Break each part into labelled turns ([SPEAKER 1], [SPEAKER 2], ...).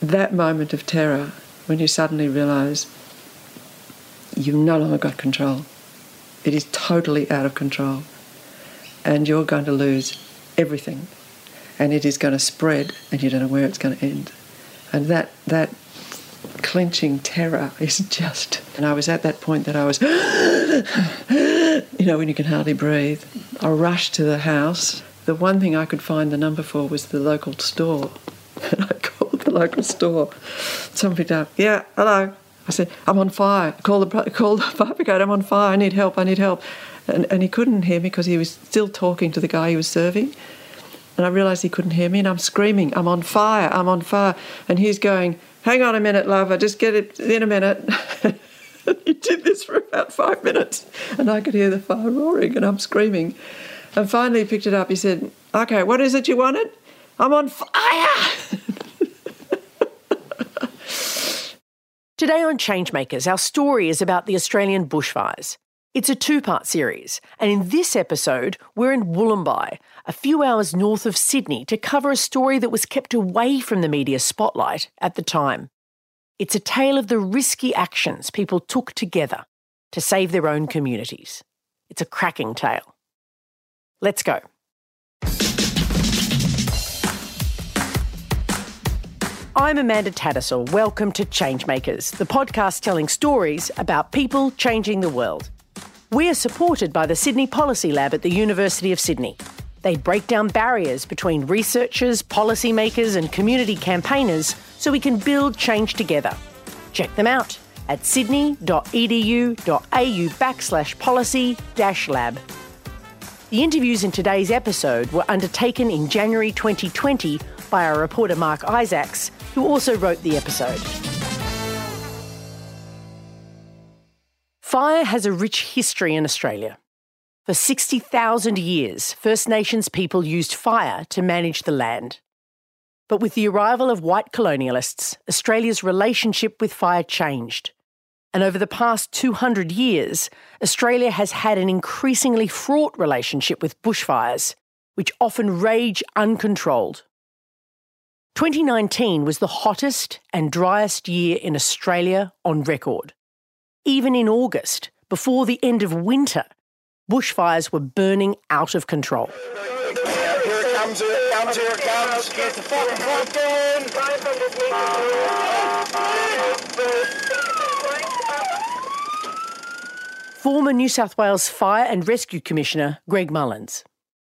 [SPEAKER 1] That moment of terror when you suddenly realise you've no longer got control. It is totally out of control. And you're going to lose everything. And it is going to spread and you don't know where it's going to end. And that, that clenching terror is just. And I was at that point that I was, you know, when you can hardly breathe. I rushed to the house. The one thing I could find the number for was the local store. And I called the local store. Picked up, yeah, hello. I said, I'm on fire. Call the, call the fire brigade, I'm on fire. I need help, I need help. And, and he couldn't hear me because he was still talking to the guy he was serving. And I realised he couldn't hear me, and I'm screaming, I'm on fire, I'm on fire. And he's going, Hang on a minute, love, I just get it in a minute. he did this for about five minutes, and I could hear the fire roaring, and I'm screaming. And finally, he picked it up. He said, Okay, what is it you wanted? I'm on fire!
[SPEAKER 2] Today on Changemakers, our story is about the Australian bushfires. It's a two part series, and in this episode, we're in Wollombi, a few hours north of Sydney, to cover a story that was kept away from the media spotlight at the time. It's a tale of the risky actions people took together to save their own communities. It's a cracking tale. Let's go. I'm Amanda Tattersall. Welcome to Changemakers, the podcast telling stories about people changing the world. We are supported by the Sydney Policy Lab at the University of Sydney. They break down barriers between researchers, policymakers, and community campaigners so we can build change together. Check them out at sydney.edu.au backslash policy dash lab. The interviews in today's episode were undertaken in January 2020 by our reporter Mark Isaacs, who also wrote the episode. Fire has a rich history in Australia. For 60,000 years, First Nations people used fire to manage the land. But with the arrival of white colonialists, Australia's relationship with fire changed. And over the past 200 years, Australia has had an increasingly fraught relationship with bushfires, which often rage uncontrolled. 2019 was the hottest and driest year in Australia on record. Even in August, before the end of winter, bushfires were burning out of control.
[SPEAKER 3] Here it comes, here it comes, here it comes. Here's the fucking
[SPEAKER 2] Former New South Wales Fire and Rescue Commissioner Greg Mullins.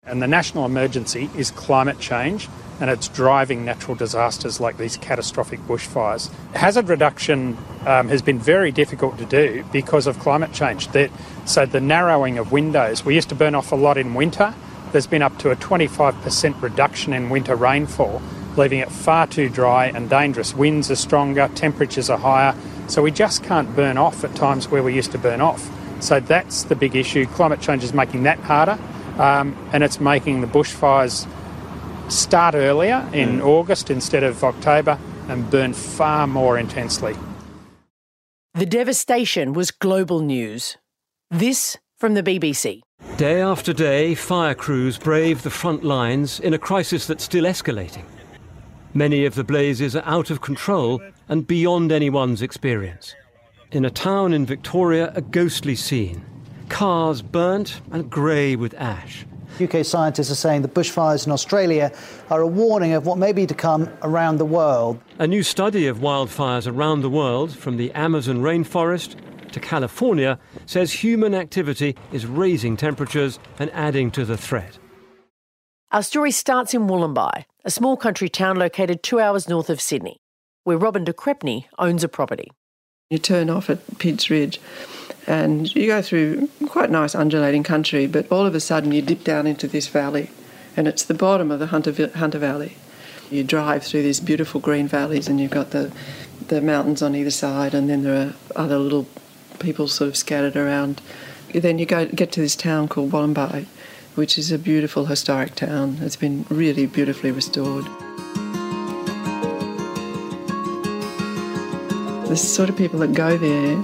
[SPEAKER 4] And the national emergency is climate change and it's driving natural disasters like these catastrophic bushfires. Hazard reduction um, has been very difficult to do because of climate change. So the narrowing of windows, we used to burn off a lot in winter. There's been up to a 25% reduction in winter rainfall, leaving it far too dry and dangerous. Winds are stronger, temperatures are higher, so we just can't burn off at times where we used to burn off. So that's the big issue. Climate change is making that harder, um, and it's making the bushfires start earlier in mm. August instead of October and burn far more intensely.
[SPEAKER 2] The devastation was global news. This from the BBC.
[SPEAKER 5] Day after day, fire crews brave the front lines in a crisis that's still escalating. Many of the blazes are out of control and beyond anyone's experience. In a town in Victoria, a ghostly scene. Cars burnt and grey with ash.
[SPEAKER 6] UK scientists are saying the bushfires in Australia are a warning of what may be to come around the world.
[SPEAKER 5] A new study of wildfires around the world, from the Amazon rainforest to California, says human activity is raising temperatures and adding to the threat.
[SPEAKER 2] Our story starts in Wollombi, a small country town located two hours north of Sydney, where Robin de Crespigny owns a property.
[SPEAKER 1] You turn off at Peats Ridge and you go through quite nice undulating country, but all of a sudden you dip down into this valley, and it's the bottom of the Hunter, Hunter Valley. You drive through these beautiful green valleys and you've got the, the mountains on either side and then there are other little people sort of scattered around. Then you go get to this town called Wollombi, which is a beautiful historic town. It's been really beautifully restored. The sort of people that go there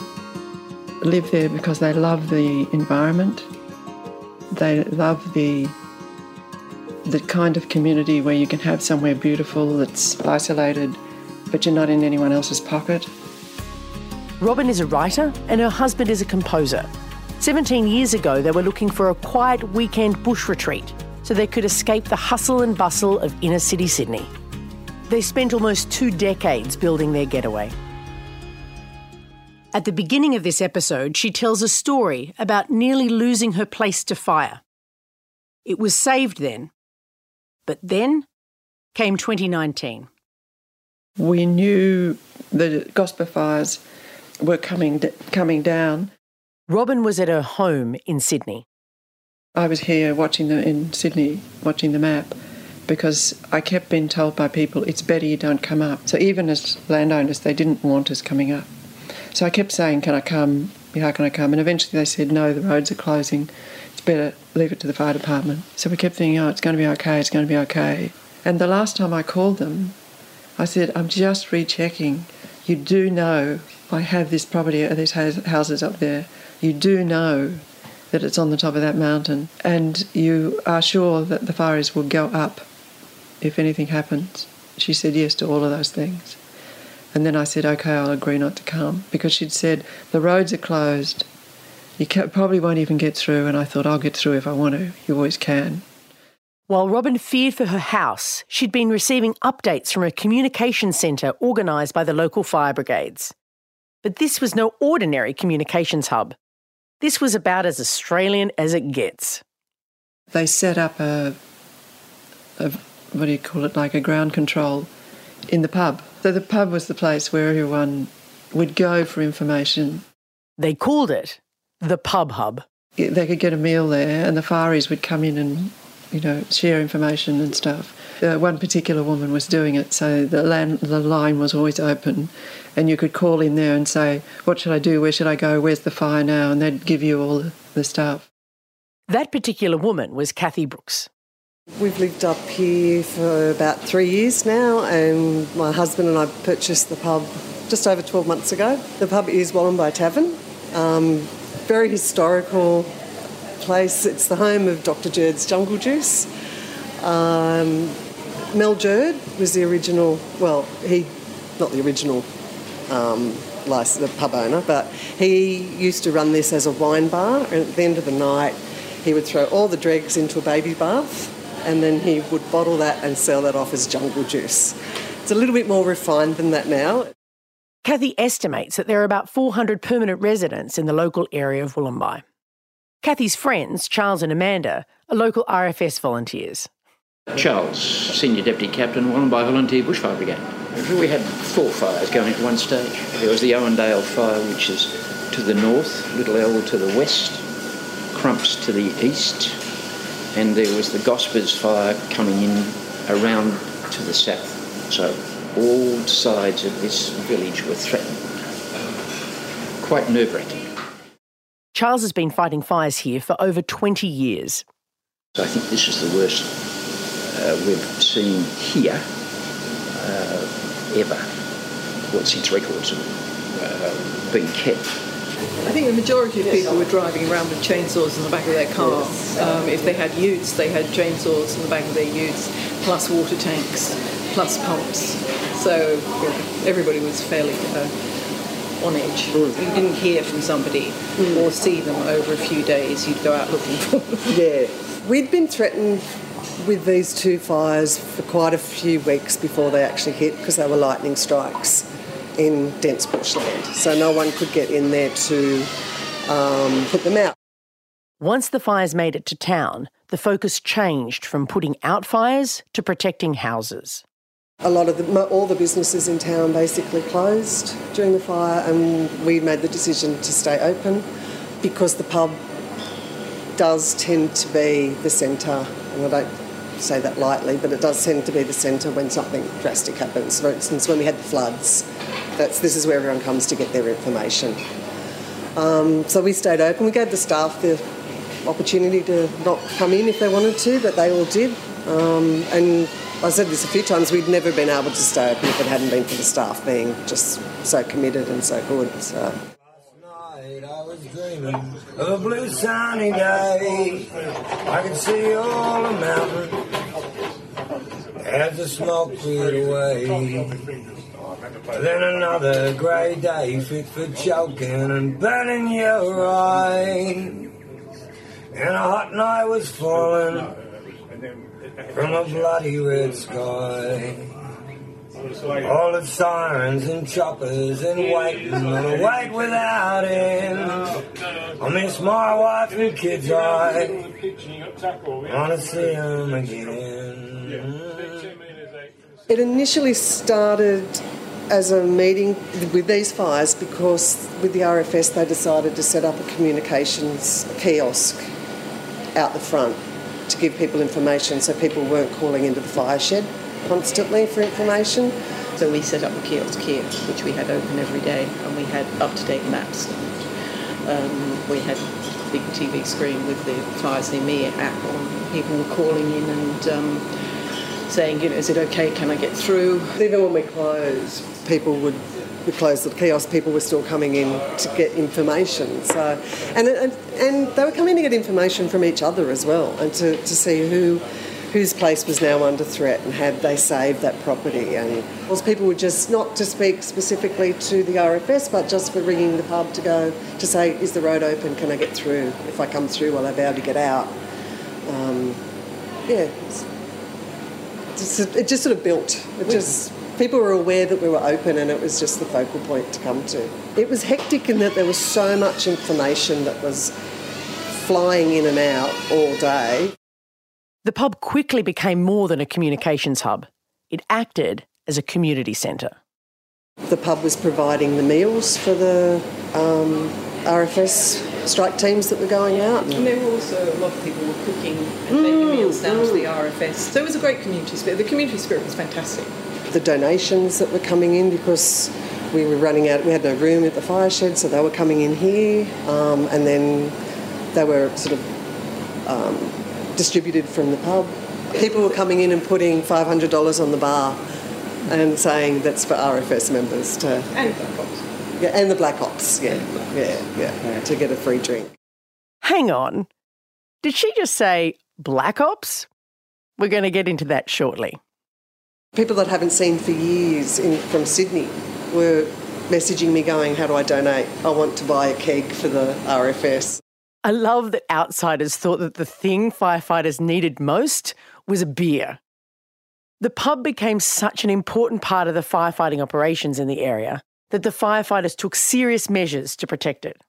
[SPEAKER 1] live there because they love the environment. They love the the kind of community where you can have somewhere beautiful that's isolated, but you're not in anyone else's pocket.
[SPEAKER 2] Robin is a writer and her husband is a composer. 17 years ago, they were looking for a quiet weekend bush retreat so they could escape the hustle and bustle of inner city Sydney. They spent almost two decades building their getaway. At the beginning of this episode, she tells a story about nearly losing her place to fire. It was saved then, but then came 2019.
[SPEAKER 1] We knew the Gosper fires were coming coming down.
[SPEAKER 2] Robin was at her home in Sydney.
[SPEAKER 1] I was here watching them in Sydney, watching the map, because I kept being told by people it's better you don't come up. So even as landowners, they didn't want us coming up. So I kept saying, "Can I come? How can I come?" And eventually they said, "No, the roads are closing. It's better leave it to the fire department." So we kept thinking, "Oh, it's going to be okay. It's going to be okay." And the last time I called them, I said, "I'm just rechecking. You do know I have this property, uh, these houses up there. You do know that it's on the top of that mountain, and you are sure that the fires will go up if anything happens." She said yes to all of those things. And then I said, okay, I'll agree not to come because she'd said, the roads are closed. You probably won't even get through. And I thought, I'll get through if I want to. You always can.
[SPEAKER 2] While Robin feared for her house, she'd been receiving updates from a communication centre organised by the local fire brigades. But this was no ordinary communications hub. This was about as Australian as it gets.
[SPEAKER 1] They set up a, a what do you call it, like a ground control in the pub. So the pub was the place where everyone would go for information.
[SPEAKER 2] They called it the pub hub.
[SPEAKER 1] They could get a meal there, and the fireys would come in and, you know, share information and stuff. Uh, one particular woman was doing it, so the, land, the line was always open, and you could call in there and say, "What should I do? Where should I go? Where's the fire now?" And they'd give you all the stuff.
[SPEAKER 2] That particular woman was Kathy Brooks.
[SPEAKER 7] We've lived up here for about three years now, and my husband and I purchased the pub just over 12 months ago. The pub is Wollombi Tavern, um, very historical place. It's the home of Dr. Jurd's Jungle Juice. Um, Mel Jurd was the original, well, he, not the original um, license, the pub owner, but he used to run this as a wine bar, and at the end of the night, he would throw all the dregs into a baby bath and then he would bottle that and sell that off as jungle juice. It's a little bit more refined than that now.
[SPEAKER 2] Kathy estimates that there are about 400 permanent residents in the local area of Wollombi. Kathy's friends, Charles and Amanda, are local RFS volunteers.
[SPEAKER 8] Charles, Senior Deputy Captain, Wollombi Volunteer Bushfire Brigade. We had four fires going at one stage. There was the Owendale fire, which is to the north, Little L to the west, Crumps to the east, and there was the Gospers fire coming in around to the south. So all sides of this village were threatened. Quite nerve wracking.
[SPEAKER 2] Charles has been fighting fires here for over 20 years.
[SPEAKER 8] So I think this is the worst uh, we've seen here uh, ever. Well, since records have uh, been kept.
[SPEAKER 9] I think the majority of people were driving around with chainsaws in the back of their car. Um, if they had utes, they had chainsaws in the back of their utes, plus water tanks, plus pumps. So know, everybody was fairly uh, on edge. Mm. You didn't hear from somebody mm. or see them over a few days. You'd go out looking for them.
[SPEAKER 7] Yeah. We'd been threatened with these two fires for quite a few weeks before they actually hit because they were lightning strikes in dense bushland, so no one could get in there to um, put them out.
[SPEAKER 2] Once the fires made it to town, the focus changed from putting out fires to protecting houses.
[SPEAKER 7] A lot of the, all the businesses in town basically closed during the fire, and we made the decision to stay open because the pub does tend to be the centre, and I don't say that lightly, but it does tend to be the centre when something drastic happens. For instance, when we had the floods, that's, this is where everyone comes to get their information. Um, so we stayed open. We gave the staff the opportunity to not come in if they wanted to, but they all did. Um, and I said this a few times, we'd never been able to stay open if it hadn't been for the staff being just so committed and so good. So.
[SPEAKER 10] Of a blue sunny day. I could see all the mountains as the smoke cleared away. Then another grey day fit for choking and burning your eye. And a hot night was falling from a bloody red sky. All the sirens and choppers and waiting on a without end. I miss my wife and kids, I wanna see them again.
[SPEAKER 7] It initially started as a meeting with these fires because with the RFS they decided to set up a communications kiosk out the front to give people information so people weren't calling into the fire shed constantly for information.
[SPEAKER 9] So we set up a kiosk here, which we had open every day, and we had up-to-date maps. Um, we had a big TV screen with the Fires Near Me app on. People were calling in and um, saying, you know, is it okay? Can I get through?
[SPEAKER 7] Even when we closed, people would we closed the kiosk, people were still coming in to get information. So, and, and, and they were coming to get information from each other as well, and to, to see who whose place was now under threat and had they saved that property. And those people were just not to speak specifically to the RFS, but just for ringing the pub to go to say, "Is the road open? Can I get through? If I come through, will I be able to get out?" Um, yeah, it's, it just sort of built. It just people were aware that we were open and it was just the focal point to come to. It was hectic in that there was so much information that was flying in and out all day.
[SPEAKER 2] The pub quickly became more than a communications hub. It acted as a community centre.
[SPEAKER 7] The pub was providing the meals for the um, RFS strike teams that were going out.
[SPEAKER 9] And there were also a lot of people were cooking and taking meals down to the RFS. So it was a great community spirit. The community spirit was fantastic
[SPEAKER 7] the donations that were coming in because we were running out, we had no room at the fire shed, so they were coming in here, um, and then they were sort of um, distributed from the pub. People were coming in and putting $500 on the bar and saying that's for RFS members to.
[SPEAKER 9] And Black Ops.
[SPEAKER 7] Yeah, and the Black Ops, yeah, yeah, yeah, yeah, to get a free drink.
[SPEAKER 2] Hang on. Did she just say Black Ops? We're going to get into that shortly.
[SPEAKER 7] People that I haven't seen for years in, from Sydney were messaging me going, How do I donate? I want to buy a keg for the RFS.
[SPEAKER 2] I love that outsiders thought that the thing firefighters needed most was a beer. The pub became such an important part of the firefighting operations in the area that the firefighters took serious measures to protect it.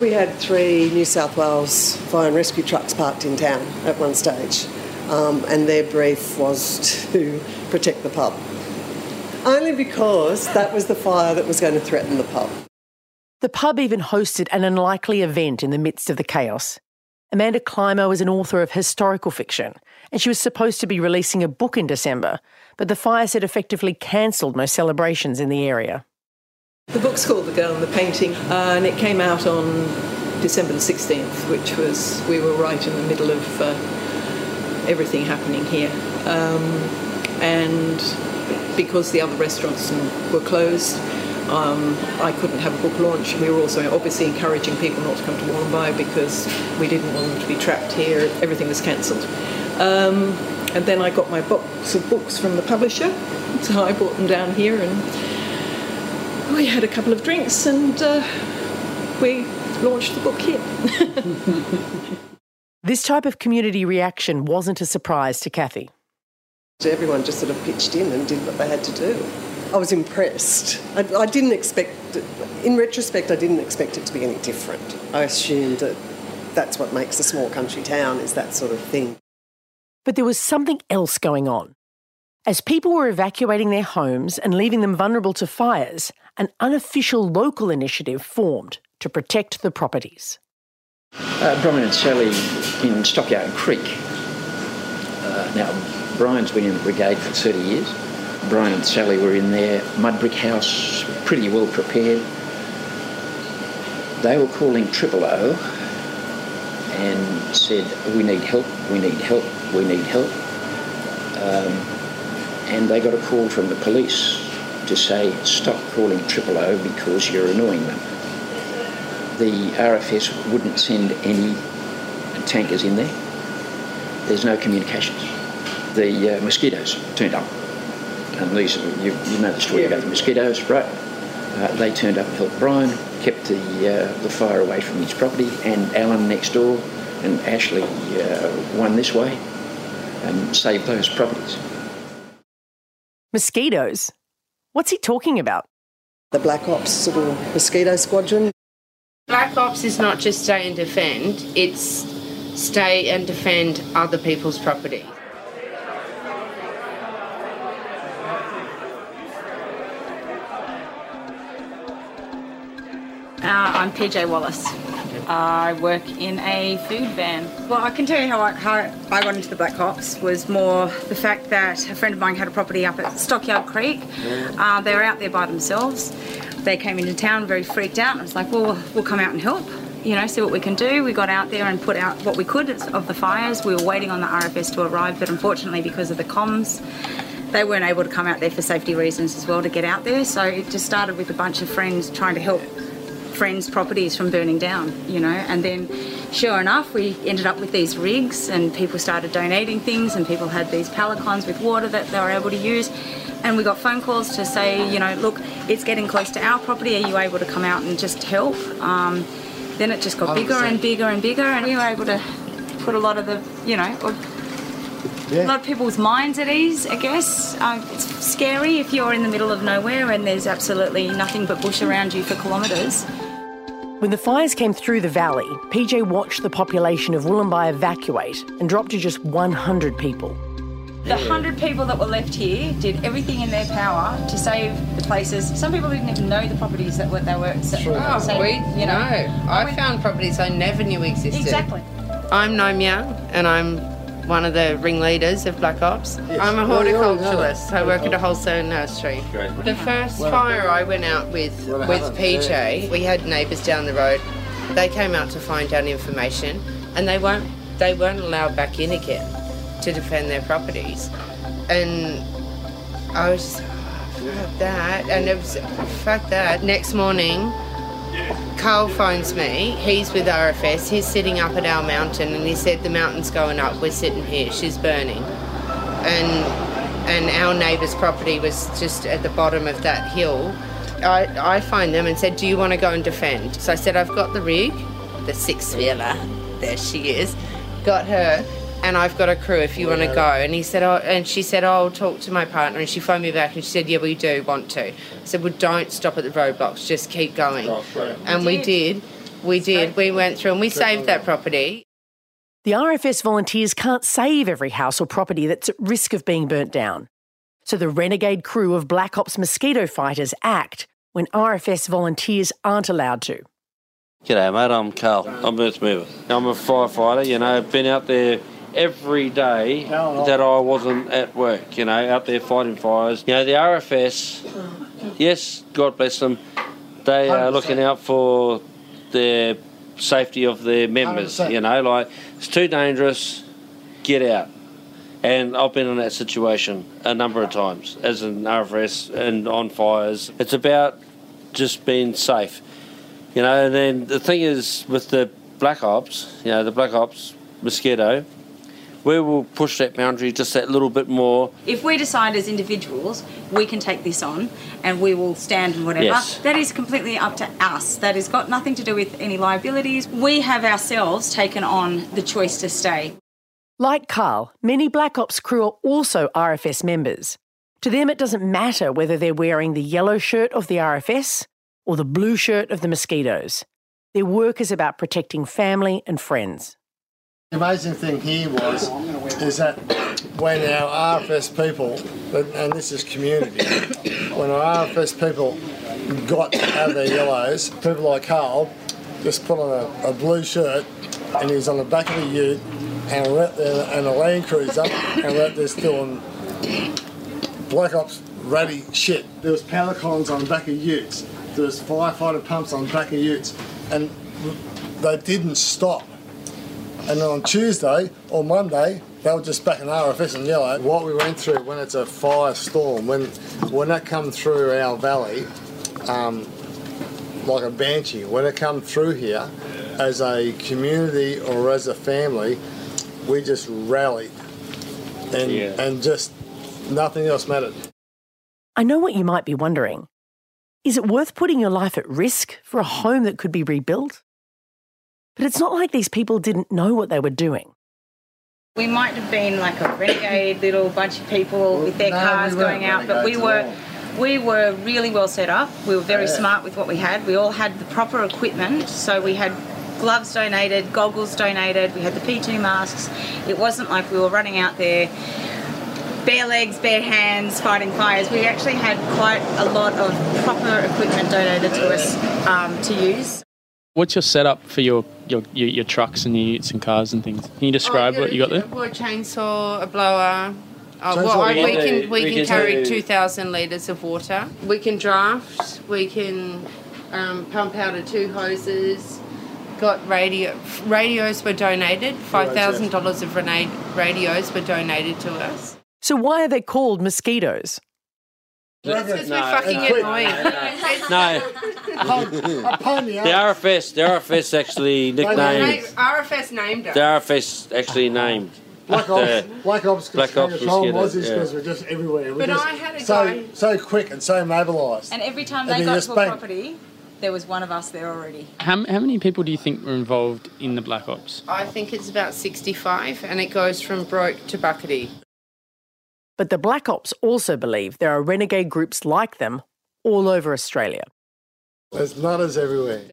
[SPEAKER 7] We had three New South Wales fire and rescue trucks parked in town at one stage um, and their brief was to protect the pub. Only because that was the fire that was going to threaten the pub.
[SPEAKER 2] The pub even hosted an unlikely event in the midst of the chaos. Amanda Clymer was an author of historical fiction, and she was supposed to be releasing a book in December, but the fires had effectively cancelled most celebrations in the area.
[SPEAKER 9] The book's called The Girl and the Painting, uh, and it came out on December the 16th, which was, we were right in the middle of uh, everything happening here. Um, and because the other restaurants were closed, um, I couldn't have a book launch. We were also obviously encouraging people not to come to Wollombi because we didn't want them to be trapped here. Everything was cancelled. Um, and then I got my box of books from the publisher, so I brought them down here and we had a couple of drinks and uh, we launched the book here.
[SPEAKER 2] This type of community reaction wasn't a surprise to Kathy.
[SPEAKER 7] Everyone just sort of pitched in and did what they had to do. I was impressed. I, I didn't expect, in retrospect, I didn't expect it to be any different. I assumed that that's what makes a small country town, is that sort of thing.
[SPEAKER 2] But there was something else going on. As people were evacuating their homes and leaving them vulnerable to fires, an unofficial local initiative formed to protect the properties.
[SPEAKER 8] Uh, and Sally in Stockyard Creek uh, now, Brian's been in the brigade for 30 years. Brian and Sally were in their mud brick house, pretty well prepared. They were calling Triple O and said, We need help, we need help, we need help. Um, and they got a call from the police to say, Stop calling Triple O because you're annoying them. The RFS wouldn't send any tankers in there. There's no communications. The uh, mosquitoes turned up. And these, you, you know the story about the mosquitoes, right? Uh, they turned up and helped Brian, kept the, uh, the fire away from his property, and Alan next door and Ashley uh, won this way and saved those properties.
[SPEAKER 2] Mosquitoes? What's he talking about?
[SPEAKER 7] The Black Ops little mosquito squadron.
[SPEAKER 11] Black Ops is not just stay and defend, it's stay and defend other people's property.
[SPEAKER 12] Uh, I'm PJ Wallace. I work in a food van. Well, I can tell you how I, how I got into the Black Ops was more the fact that a friend of mine had a property up at Stockyard Creek. Uh, they were out there by themselves. They came into town very freaked out, I was like, well, we'll come out and help. You know, see what we can do. We got out there and put out what we could of the fires. We were waiting on the RFS to arrive, but unfortunately, because of the comms, they weren't able to come out there for safety reasons as well to get out there. So it just started with a bunch of friends trying to help friends' properties from burning down, you know. And then, sure enough, we ended up with these rigs, and people started donating things, and people had these pallecons with water that they were able to use. And we got phone calls to say, you know, look, it's getting close to our property. Are you able to come out and just help? Um, then it just got bigger and bigger and bigger, and we were able to put a lot of the, you know, a lot of people's minds at ease, I guess. Um, it's scary if you're in the middle of nowhere and there's absolutely nothing but bush around you for kilometres.
[SPEAKER 2] When the fires came through the valley, PJ watched the population of Wollombi evacuate and drop to just 100 people.
[SPEAKER 12] The hundred people that were left here did everything in their power to save the places. Some people didn't even know the properties that were, they were
[SPEAKER 11] Oh,
[SPEAKER 12] saving,
[SPEAKER 11] we
[SPEAKER 12] you know.
[SPEAKER 11] I found properties I never knew existed.
[SPEAKER 12] Exactly.
[SPEAKER 11] I'm Noam Young, and I'm one of the ringleaders of Black Ops. I'm a
[SPEAKER 13] Well, you already know
[SPEAKER 11] horticulturalist. I work at a wholesale nursery. The first fire I went out with with PJ, we had neighbours down the road. They came out to find out information, and they weren't they weren't allowed back in again to defend their properties. And I was just, oh, fuck that, and it was fuck that. Next morning, Carl phones me. He's with RFS. He's sitting up at our mountain, and he said the mountain's going up. We're sitting here. She's burning, and and our neighbour's property was just at the bottom of that hill. I I phoned them and said, "Do you want to go and defend?" So I said, "I've got the rig, the six wheeler. There she is. Got her." And I've got a crew if you oh, want to go. And he said, oh, and she said, oh, I'll talk to my partner. And she phoned me back and she said, yeah, we do want to. I said, well, don't stop at the roadblocks, just keep going. And we did. We did. We went through and we saved that property.
[SPEAKER 2] The RFS volunteers can't save every house or property that's at risk of being burnt down. So the renegade crew of Black Ops mosquito fighters act when RFS volunteers aren't allowed to.
[SPEAKER 14] G'day, mate. I'm Carl. I'm Earth Mover. I'm a firefighter. You know, I've been out there every day that I wasn't at work. You know, out there fighting fires. You know, the RFS. Yes, God bless them. They are looking out for the safety of their members.
[SPEAKER 13] 100%.
[SPEAKER 14] You know, like it's too dangerous. Get out. And I've been in that situation a number of times as an RFS and on fires. It's about just being safe. You know, and then the thing is with the Black Ops, you know, the Black Ops mosquito, we will push that boundary just that little bit more.
[SPEAKER 12] If we decide as individuals we can take this on and we will stand and whatever,
[SPEAKER 14] Yes.
[SPEAKER 12] that is completely up to us. That has got nothing to do with any liabilities. We have ourselves taken on the choice to stay.
[SPEAKER 2] Like Carl, many Black Ops crew are also RFS members. To them, it doesn't matter whether they're wearing the yellow shirt of the RFS or the blue shirt of the mosquitoes. Their work is about protecting family and friends.
[SPEAKER 13] The amazing thing here was is that when our RFS people, and this is community, when our RFS people got out of their yellows, people like Carl just put on a, a blue shirt and he was on the back of a ute and there and a Land Cruiser, and we're out there still on Black Ops ready shit. There was power columns on the back of utes. There was firefighter pumps on the back of utes, and they didn't stop. And then on Tuesday or Monday, they were just back in RFS and yellow. What we went through when it's a firestorm, when when that come through our valley, um, like a banshee, when it come through here, as a community or as a family, we just rallied, and
[SPEAKER 5] Yeah.
[SPEAKER 13] and just nothing else mattered.
[SPEAKER 2] I know what you might be wondering. Is it worth putting your life at risk for a home that could be rebuilt? But it's not like these people didn't know what they were doing.
[SPEAKER 12] We might have been like a renegade little bunch of people with their
[SPEAKER 13] no,
[SPEAKER 12] cars
[SPEAKER 13] we
[SPEAKER 12] going out, but we
[SPEAKER 13] renegades
[SPEAKER 12] were we were really well set up. We were very
[SPEAKER 13] Yeah.
[SPEAKER 12] smart with what we had. We all had the proper equipment, so we had gloves donated, goggles donated, we had the P2 masks. It wasn't like we were running out there bare legs, bare hands, fighting fires. We actually had quite a lot of proper equipment donated to us um, to use.
[SPEAKER 15] What's your setup for your, your, your, your trucks and your utes and cars and things? Can you describe what you got there?
[SPEAKER 11] Well, a chainsaw, a blower. Oh,
[SPEAKER 15] Chainsaw,
[SPEAKER 11] well,
[SPEAKER 15] we
[SPEAKER 11] we
[SPEAKER 15] can
[SPEAKER 11] can
[SPEAKER 15] do-
[SPEAKER 11] we,
[SPEAKER 15] we
[SPEAKER 11] can,
[SPEAKER 15] can
[SPEAKER 11] carry two thousand litres of water. We can draft. We can um, pump out of two hoses. Got radio radios were donated. Five thousand dollars of rena- radios were donated to us.
[SPEAKER 2] So why are they called mosquitoes?
[SPEAKER 11] Because
[SPEAKER 14] No.
[SPEAKER 11] we're fucking
[SPEAKER 14] And quick.
[SPEAKER 11] annoying.
[SPEAKER 14] No,
[SPEAKER 13] Upon the
[SPEAKER 14] the RFS, the RFS actually nicknamed.
[SPEAKER 11] RFS named us.
[SPEAKER 14] The RFS actually named.
[SPEAKER 13] Black
[SPEAKER 14] the-
[SPEAKER 13] Ops, Black Ops,
[SPEAKER 14] Black Ops
[SPEAKER 13] control
[SPEAKER 14] mosquito,
[SPEAKER 13] Aussies
[SPEAKER 14] yeah.
[SPEAKER 13] because we're just everywhere. We're
[SPEAKER 12] But
[SPEAKER 13] just
[SPEAKER 12] I had a
[SPEAKER 13] so
[SPEAKER 12] guy-
[SPEAKER 13] so quick and so mobilised.
[SPEAKER 12] And every time
[SPEAKER 13] And
[SPEAKER 12] they got to a
[SPEAKER 13] bang.
[SPEAKER 12] property, there was one of us there already.
[SPEAKER 15] How, how many people do you think were involved in the Black Ops?
[SPEAKER 11] I think it's about sixty-five, and it goes from Broke to Bucketty.
[SPEAKER 2] But the Black Ops also believe there are renegade groups like them all over Australia.
[SPEAKER 13] There's nutters everywhere.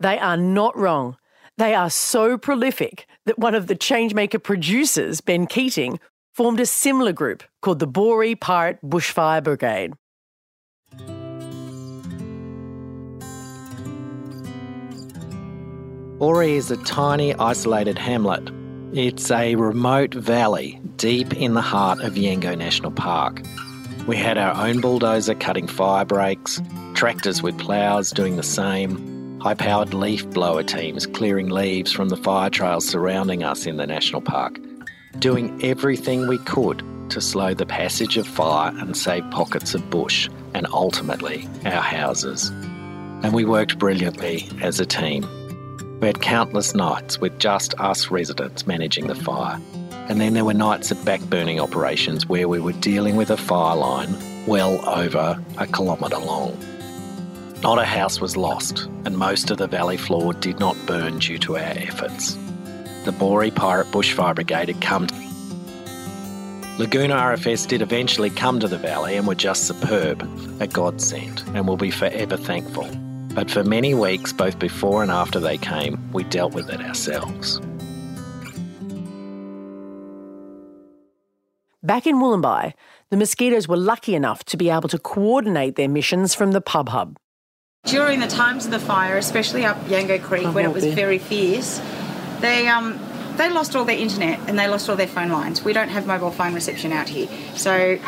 [SPEAKER 2] They are not wrong. They are so prolific that one of the Changemaker producers, Ben Keating, formed a similar group called the Bory Pirate Bushfire Brigade.
[SPEAKER 16] Ori is a tiny, isolated hamlet. It's a remote valley deep in the heart of Yengo National Park. We had our own bulldozer cutting fire breaks, tractors with ploughs doing the same, high powered leaf blower teams clearing leaves from the fire trails surrounding us in the national park, doing everything we could to slow the passage of fire and save pockets of bush and ultimately our houses. And we worked brilliantly as a team. We had countless nights with just us residents managing the fire. And then there were nights of backburning operations where we were dealing with a fire line well over a kilometre long. Not a house was lost, and most of the valley floor did not burn due to our efforts. The Bory Pirate Bushfire Brigade had come. Laguna RFS did eventually come to the valley and were just superb, a godsend, and will be forever thankful. But for many weeks, both before and after they came, we dealt with it ourselves.
[SPEAKER 2] Back in Wollombi, the mosquitoes were lucky enough to be able to coordinate their missions from the pub hub.
[SPEAKER 12] During the times of the fire, especially up Yango Creek when it was very fierce, they um, they lost all their internet and they lost all their phone lines. We don't have mobile phone reception out here, so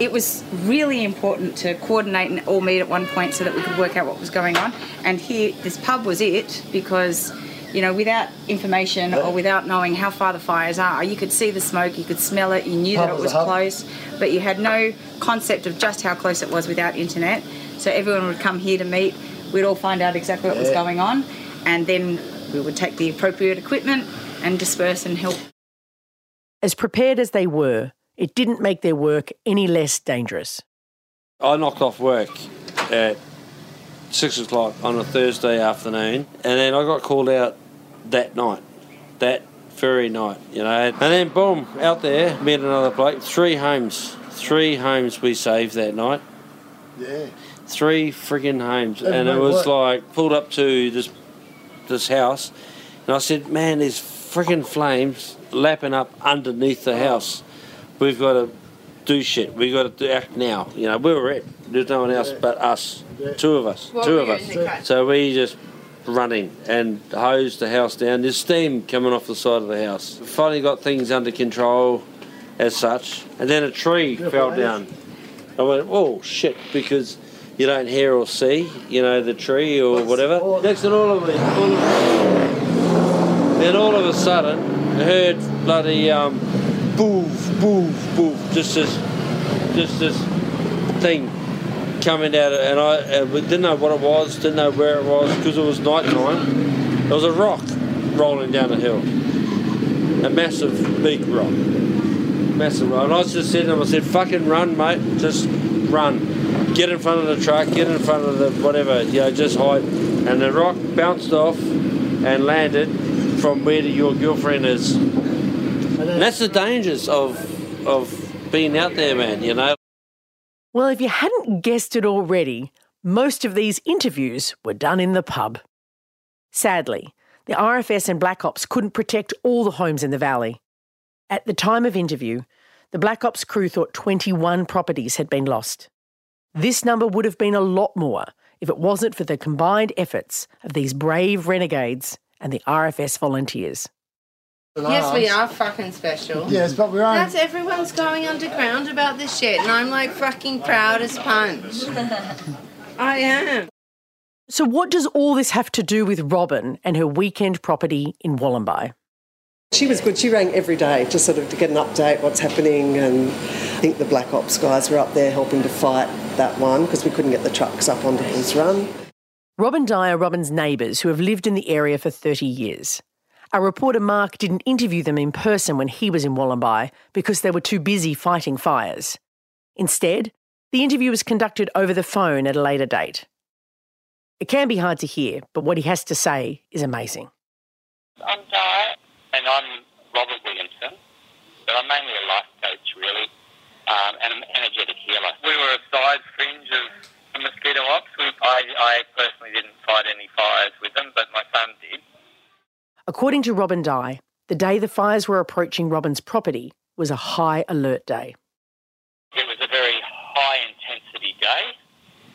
[SPEAKER 12] it was really important to coordinate and all meet at one point so that we could work out what was going on. And here, this pub was it because. You know, without information or without knowing how far the fires are, you could see the smoke, you could smell it, you knew
[SPEAKER 13] Pub
[SPEAKER 12] that it
[SPEAKER 13] was
[SPEAKER 12] was
[SPEAKER 13] a hub.
[SPEAKER 12] close, but you had no concept of just how close it was without internet. So everyone would come here to meet. We'd all find out exactly what was going on, and then we would take the appropriate equipment and disperse and help.
[SPEAKER 2] As prepared as they were, it didn't make their work any less dangerous.
[SPEAKER 14] I knocked off work at six o'clock on a Thursday afternoon, and then I got called out that night, that very night, you know. And then boom, out there, met another bloke. Three homes, three homes we saved that night.
[SPEAKER 13] Yeah.
[SPEAKER 14] Three friggin' homes, and it was
[SPEAKER 13] worked.
[SPEAKER 14] like pulled up to this this house, and I said, "Man, there's friggin' flames lapping up underneath the house. We've got to do shit. We've got to act now. You know, we were it. There's no one else but us. Two of us.
[SPEAKER 11] What
[SPEAKER 14] two of us.
[SPEAKER 11] in the cut?
[SPEAKER 14] So we just running and hosed the house down. There's steam coming off the side of the house. Finally got things under control as such, and then a tree fell down. I went, oh shit, because you don't hear or see, you know, the tree or whatever. Next to all of it, all of then all of a sudden, I heard bloody um, boof, boof, boof, just this, just this thing coming out, and I didn't know what it was, didn't know where it was because it was night time. There was a rock rolling down the hill, a massive big rock, massive rock. And I just sitting there, I said, "Fucking run, mate, just run, get in front of the truck, get in front of the whatever, you know, just hide." And the rock bounced off and landed from where your girlfriend is. And that's the dangers of of being out there, man. You know.
[SPEAKER 2] Well, if you hadn't guessed it already, most of these interviews were done in the pub. Sadly, the RFS and Black Ops couldn't protect all the homes in the valley. At the time of interview, the Black Ops crew thought 21 properties had been lost. This number would have been a lot more if it wasn't for the combined efforts of these brave renegades and the RFS volunteers.
[SPEAKER 11] Yes, we are fucking special.
[SPEAKER 13] Yes, but we're
[SPEAKER 11] That's everyone's going underground about this shit, and I'm like fucking proud as punch. I am.
[SPEAKER 2] So, what does all this have to do with Robin and her weekend property in Wollombi?
[SPEAKER 7] She was good. She rang every day just sort of to get an update, what's happening, and I think the Black Ops guys were up there helping to fight that one because we couldn't get the trucks up onto Hills Run.
[SPEAKER 2] Robin Dye are Robin's neighbours who have lived in the area for 30 years. Our reporter Mark didn't interview them in person when he was in Wollombi because they were too busy fighting fires. Instead, the interview was conducted over the phone at a later date. It can be hard to hear, but what he has to say is amazing.
[SPEAKER 17] I'm Di, and I'm Robert Williamson, but I'm mainly a life coach, really, um, and an energetic healer. We were a side fringe of the mosquito ops. We, I, I personally didn't fight any fires with them, but my son did.
[SPEAKER 2] According to Robin Dye, the day the fires were approaching Robin's property was a high alert day.
[SPEAKER 17] It was a very high intensity day,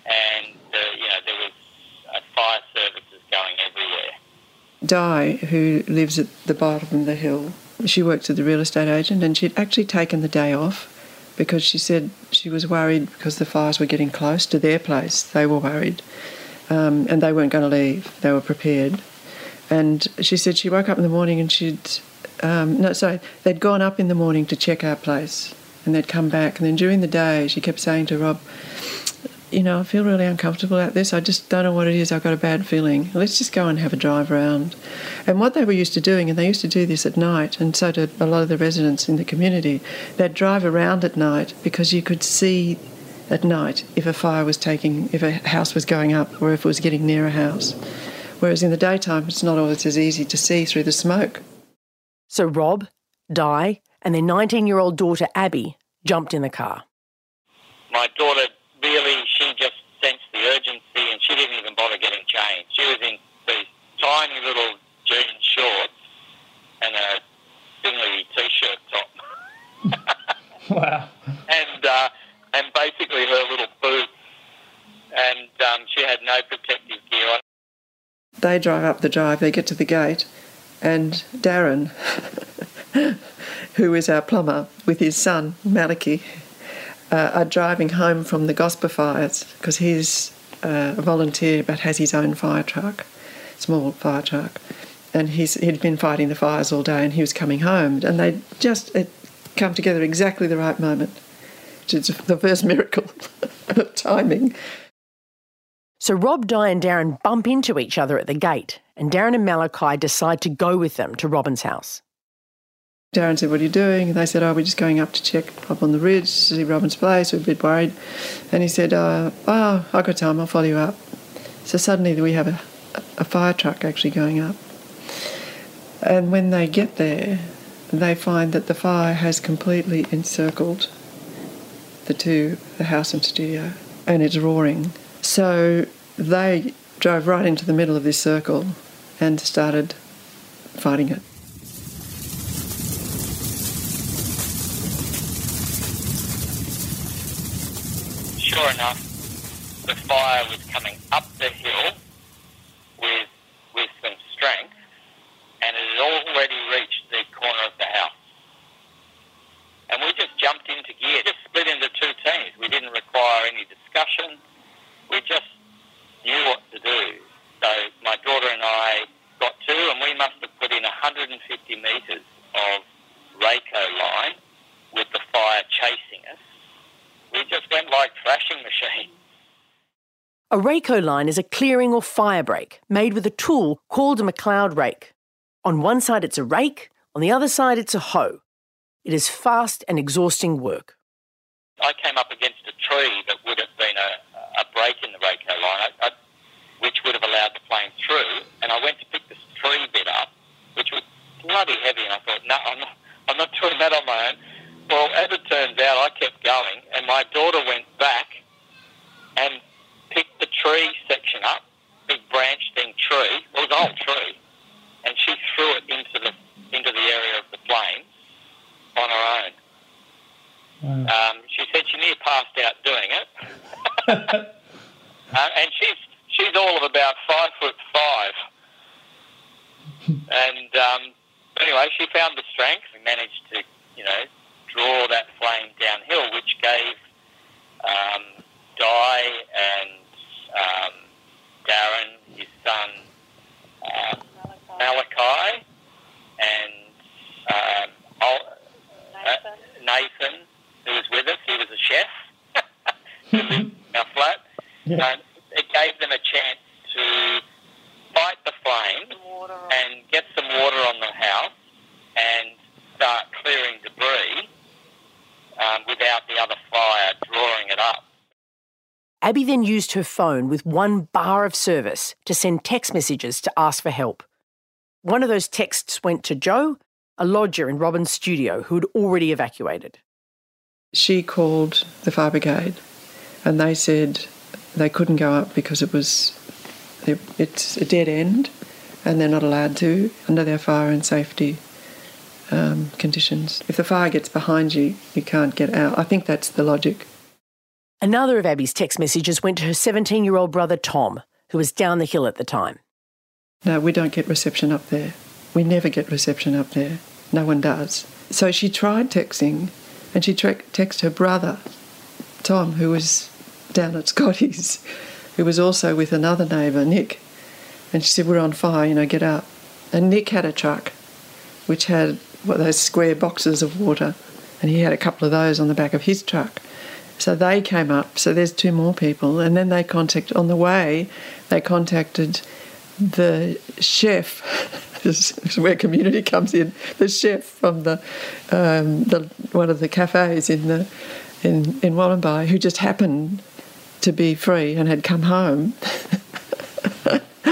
[SPEAKER 17] and uh, you know there was uh, fire services going everywhere.
[SPEAKER 1] Di, who lives at the bottom of the hill, she works as the real estate agent, and she'd actually taken the day off because she said she was worried because the fires were getting close to their place. They were worried, um, and they weren't going to leave. They were prepared. And she said she woke up in the morning and she'd, um, no, sorry, they'd gone up in the morning to check our place and they'd come back. And then during the day, she kept saying to Rob, you know, I feel really uncomfortable at this. I just don't know what it is. I've got a bad feeling. Let's just go and have a drive around. And what they were used to doing, and they used to do this at night, and so did a lot of the residents in the community, they'd drive around at night because you could see at night if a fire was taking, if a house was going up or if it was getting near a house. Whereas in the daytime, it's not always as easy to see through the smoke.
[SPEAKER 2] So Rob, Di, and their 19 year old daughter Abby jumped in the car.
[SPEAKER 17] My daughter really, she just sensed the urgency, and she didn't even bother getting changed. She was in these tiny little jean shorts and a thinly t-shirt top.
[SPEAKER 15] Wow.
[SPEAKER 17] and uh, and basically her little boots, and um, she had no protective gear on.
[SPEAKER 1] They drive up the drive, they get to the gate, and Darren, who is our plumber, with his son, Maliki, uh, are driving home from the Gosper fires because he's uh, a volunteer but has his own fire truck, small fire truck. And he's, he'd been fighting the fires all day and he was coming home. And they just it come together exactly the right moment. It's the first miracle of timing.
[SPEAKER 2] So Rob, Di, and Darren bump into each other at the gate, and Darren and Malachi decide to go with them to Robin's house.
[SPEAKER 1] Darren said, What are you doing? And they said, Oh, we're just going up to check up on the ridge to see Robin's place. We're a bit worried. And he said, uh, Oh, I've got time. I'll follow you up. So suddenly we have a, a fire truck actually going up. And when they get there, they find that the fire has completely encircled the two, the house and studio, and it's roaring. So they drove right into the middle of this circle and started fighting it.
[SPEAKER 17] Sure enough, the fire was coming up the hill with discussion. We just knew what to do. So my daughter and I got to, and we must have put in 150 metres of rakehoe line with the fire chasing us. We just went like thrashing machines.
[SPEAKER 2] Rayco line is a clearing or fire break made with a tool called a McLeod rake. On one side, it's a rake, on the other side, it's a hoe. It is fast and exhausting work.
[SPEAKER 17] I came up against a tree that would have been a, a break in the rakehoe line, I, I, which would have allowed the plane through, and I went to pick this tree bit up, which was bloody heavy, and I thought, no, I'm not, I'm not doing that on my own. Well, as it turns out, I kept going, and my daughter went back and picked the tree section up, big branch thing tree. Well, it was an old tree, and she threw it into the into the area of the plane on her own. Um, she said she near passed out doing it, uh, and she's she's all of about five foot five. And um, anyway, she found the strength. and managed to, you know, draw that flame downhill, which gave um, Di and um, Darren, his son, uh, Malachi, and um, Ol- uh, Nathan, who was with us. He was a chef who lived in our flat. Um, it gave them a chance to fight the flames and get some water on the house and start clearing debris um, without the other fire drawing it up.
[SPEAKER 2] Abby then used her phone with one bar of service to send text messages to ask for help. One of those texts went to Joe, a lodger in Robin's studio who had already evacuated.
[SPEAKER 1] She called the fire brigade and they said they couldn't go up because it was it, it's a dead end and they're not allowed to under their fire and safety um, conditions. If the fire gets behind you, you can't get out. I think that's the logic.
[SPEAKER 2] Another of Abby's text messages went to her 17 year old brother Tom, who was down the hill at the time.
[SPEAKER 1] No, we don't get reception up there. We never get reception up there. No one does. So she tried texting and she texted her brother, Tom, who was down at Scotty's, who was also with another neighbour, Nick. And she said, We're on fire, you know, get up. And Nick had a truck which had those square boxes of water, and he had a couple of those on the back of his truck. So they came up, so there's two more people, and then they contacted, on the way, they contacted the chef. this is where community comes in. The chef from the, um, the one of the cafes in the in in Wollombi, who just happened to be free and had come home.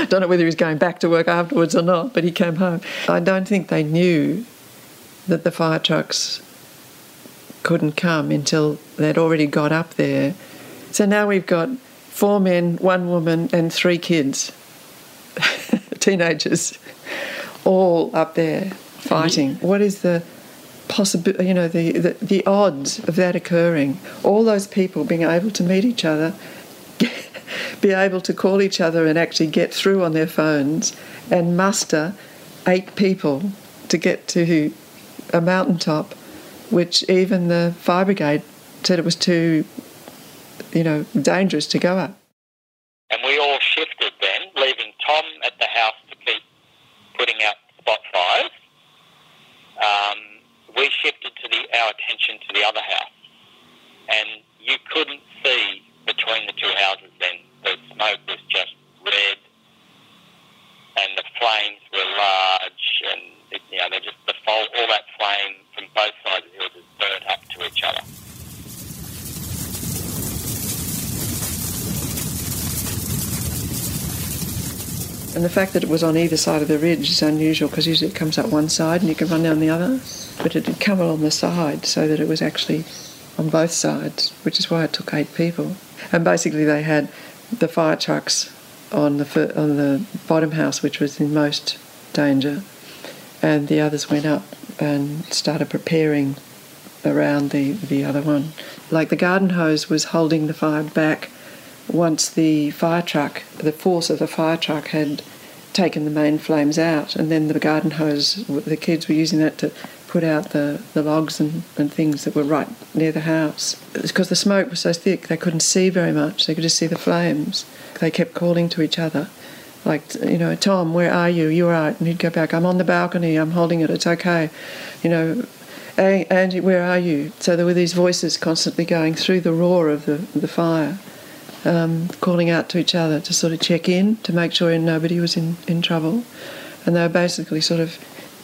[SPEAKER 1] don't know whether he was going back to work afterwards or not, but he came home. I don't think they knew that the fire trucks couldn't come until they'd already got up there. So now we've got four men, one woman, and three kids, teenagers, all up there fighting. What is the possible, you know, the, the, the odds of that occurring? All those people being able to meet each other, be able to call each other and actually get through on their phones and muster eight people to get to a mountaintop, which even the fire brigade said it was too, you know, dangerous to go up.
[SPEAKER 17] And we all shifted then, leaving Tom at the house to keep putting out spot fires. Um, we shifted to the, our attention to the other house. And you couldn't see between the two houses then. The smoke was just red and the flames were large and, it, you know, they just, the fol- all that flame from both sides of the hill just burnt up to each other.
[SPEAKER 1] And the fact that it was on either side of the ridge is unusual because usually it comes up one side and you can run down the other. But it had come along the side so that it was actually on both sides, which is why it took eight people. And basically, they had the fire trucks on the fir- on the bottom house, which was in most danger, and the others went up and started preparing around the, the other one. Like the garden hose was holding the fire back once the fire truck, the force of the fire truck had taken the main flames out, and then the garden hose, the kids were using that to put out the, the logs and, and things that were right near the house. Because the smoke was so thick, they couldn't see very much. They could just see the flames. They kept calling to each other, like, you know, Tom, where are you? You're right. And he'd go back, I'm on the balcony, I'm holding it, it's okay. You know, Angie, where are you? So there were these voices constantly going through the roar of the, the fire, um, calling out to each other to sort of check in, to make sure nobody was in, in trouble. And they were basically sort of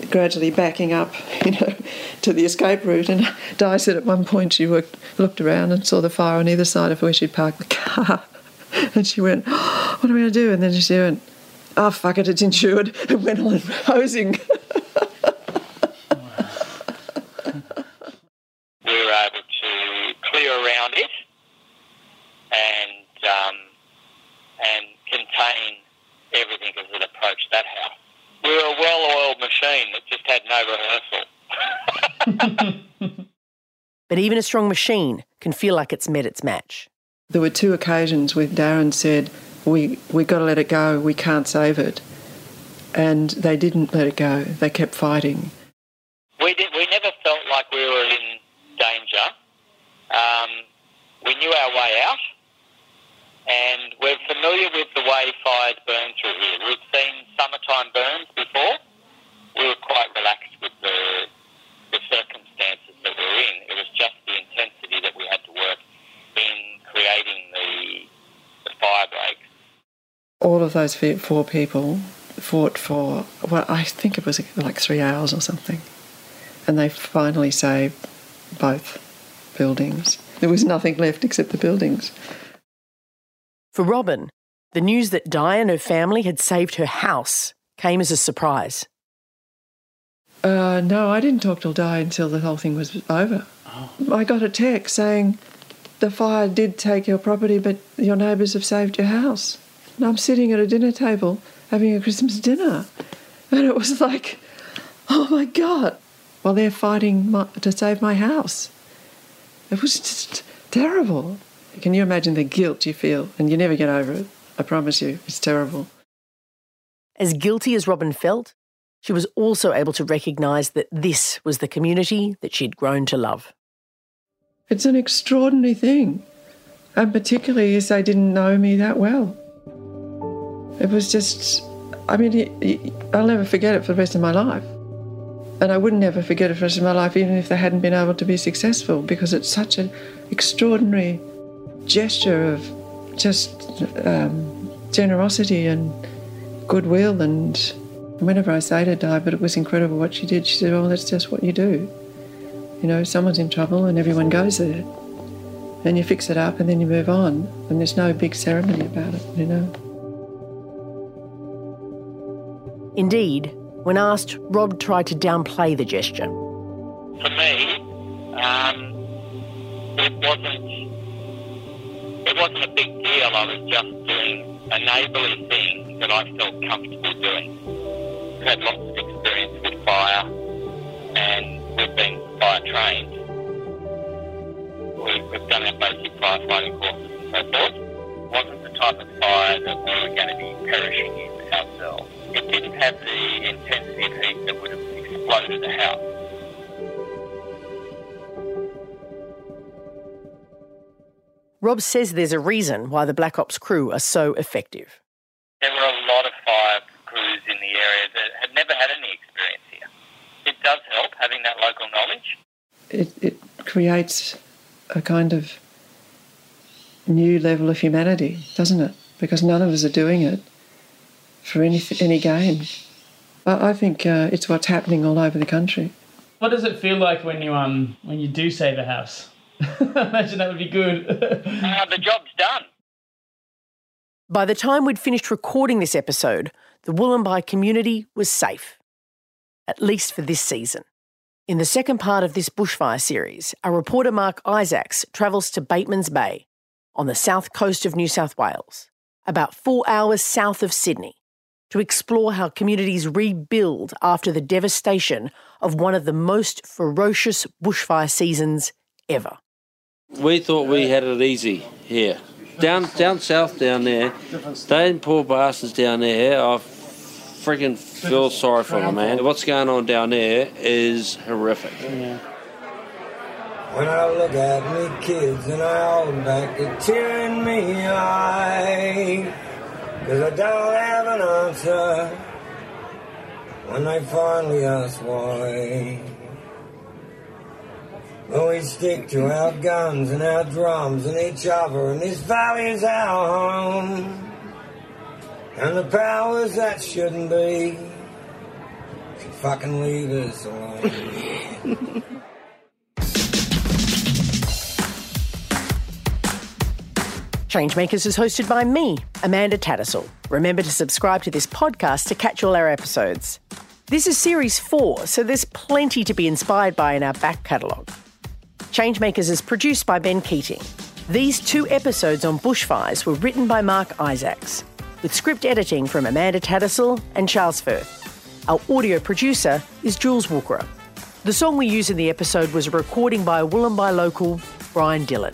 [SPEAKER 1] gradually backing up, you know, to the escape route. And Di said at one point she worked, looked around and saw the fire on either side of where she'd parked the car. And she went, oh, What are we going to do? And then she went, Oh, fuck it, it's insured. And went on hosing.
[SPEAKER 17] we were able to clear around it and um, and contain everything as it approached that house. We were a well-oiled machine that just had no rehearsal.
[SPEAKER 2] But even a strong machine can feel like it's met its match.
[SPEAKER 1] There were two occasions where Darren said, "We we got to let it go. We can't save it," and they didn't let it go. They kept fighting.
[SPEAKER 17] We did. We never felt like we were in danger. Um, we knew our way out, and we're familiar with the way fires burn through here. We've seen summertime burns before. We were quite relaxed with the the circumstances that we're in. It was just the intensity that we had to work in creating the the fire breaks.
[SPEAKER 1] All of those four people fought for well, I think it was like three hours or something, and they finally saved both buildings. There was nothing left except the buildings.
[SPEAKER 2] For Robin, the news that Di and her family had saved her house came as a surprise.
[SPEAKER 1] Uh, no, I didn't talk to Di until the whole thing was over. Oh. I got a text saying the fire did take your property, but your neighbours have saved your house. And I'm sitting at a dinner table having a Christmas dinner. And it was like, oh my God, while they're fighting my, to save my house. It was just terrible. Can you imagine the guilt you feel? And you never get over it. I promise you, it's terrible.
[SPEAKER 2] As guilty as Robin felt, she was also able to recognise that this was the community that she'd grown to love.
[SPEAKER 1] It's an extraordinary thing, and particularly as they didn't know me that well. It was just, I mean, I'll never forget it for the rest of my life. And I would never forget it for the rest of my life, even if they hadn't been able to be successful, because it's such an extraordinary gesture of just um, generosity and goodwill. And whenever I say to Di, but it was incredible what she did, she said, Well, that's just what you do. You know, someone's in trouble and everyone goes there. And you fix it up and then you move on. And there's no big ceremony about it, you know.
[SPEAKER 2] Indeed, when asked, Rob tried to downplay the gesture.
[SPEAKER 17] For me, um, it wasn't it wasn't a big deal. I was just doing a neighbourly thing that I felt comfortable doing. I've had lots of experience with fire, and we've been fire trained. We've, done our basic firefighting courses and so forth. It wasn't type of fire that we were going to be perishing in ourselves. It didn't have the intensity of heat that would have exploded the house.
[SPEAKER 2] Rob says there's a reason why the Black Ops crew are so effective.
[SPEAKER 17] There were a lot of fire crews in the area that had never had any experience here. It does help having that local knowledge.
[SPEAKER 1] It, it creates a kind of new level of humanity, doesn't it? Because none of us are doing it for any, any gain. I, I think uh, it's what's happening all over the country.
[SPEAKER 18] What does it feel like when you um when you do save a house? Imagine that would be good.
[SPEAKER 17] uh, the job's done.
[SPEAKER 2] By the time we'd finished recording this episode, the Wollombi community was safe, at least for this season. In the second part of this bushfire series, our reporter Mark Isaacs travels to Batemans Bay on the south coast of New South Wales, about four hours south of Sydney, to explore how communities rebuild after the devastation of one of the most ferocious bushfire seasons ever.
[SPEAKER 14] We thought we had it easy here. Down down south down there, they poor bastards down there, I freaking feel sorry for them, man. What's going on down there is horrific.
[SPEAKER 10] When I look at me kids and I hold back a tear in me eye. Cause I don't have an answer When they finally ask why. But we stick to our guns and our drums and each other And this valley is our home. And the powers that shouldn't be Should fucking leave us alone
[SPEAKER 2] Changemakers is hosted by me, Amanda Tattersall. Remember to subscribe to this podcast to catch all our episodes. This is series four, so there's plenty to be inspired by in our back catalogue. Changemakers is produced by Ben Keating. These two episodes on bushfires were written by Mark Isaacs, with script editing from Amanda Tattersall and Charles Firth. Our audio producer is Jules Walker. The song we use in the episode was a recording by a Wollombi local Brian Dillon.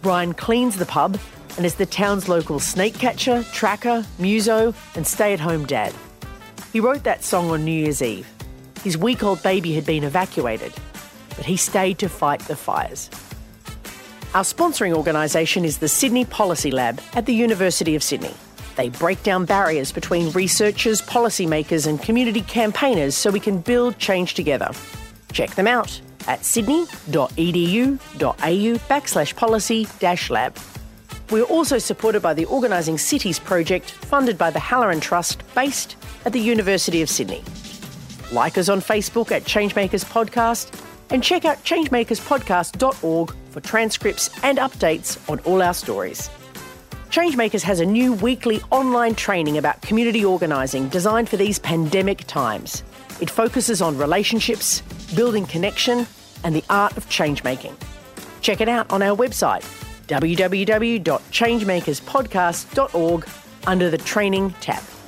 [SPEAKER 2] Brian cleans the pub and is the town's local snake catcher, tracker, muso, and stay at home dad. He wrote that song on New Year's Eve. His week old baby had been evacuated, but he stayed to fight the fires. Our sponsoring organisation is the Sydney Policy Lab at the University of Sydney. They break down barriers between researchers, policymakers, and community campaigners so we can build change together. Check them out at sydney.edu.au backslash policy lab. We are also supported by the Organising Cities project funded by the Halloran Trust based at the University of Sydney. Like us on Facebook at Changemakers Podcast and check out changemakerspodcast.org for transcripts and updates on all our stories. Changemakers has a new weekly online training about community organising designed for these pandemic times. It focuses on relationships, building connection, and the art of changemaking. Check it out on our website www.changemakerspodcast.org under the Training tab.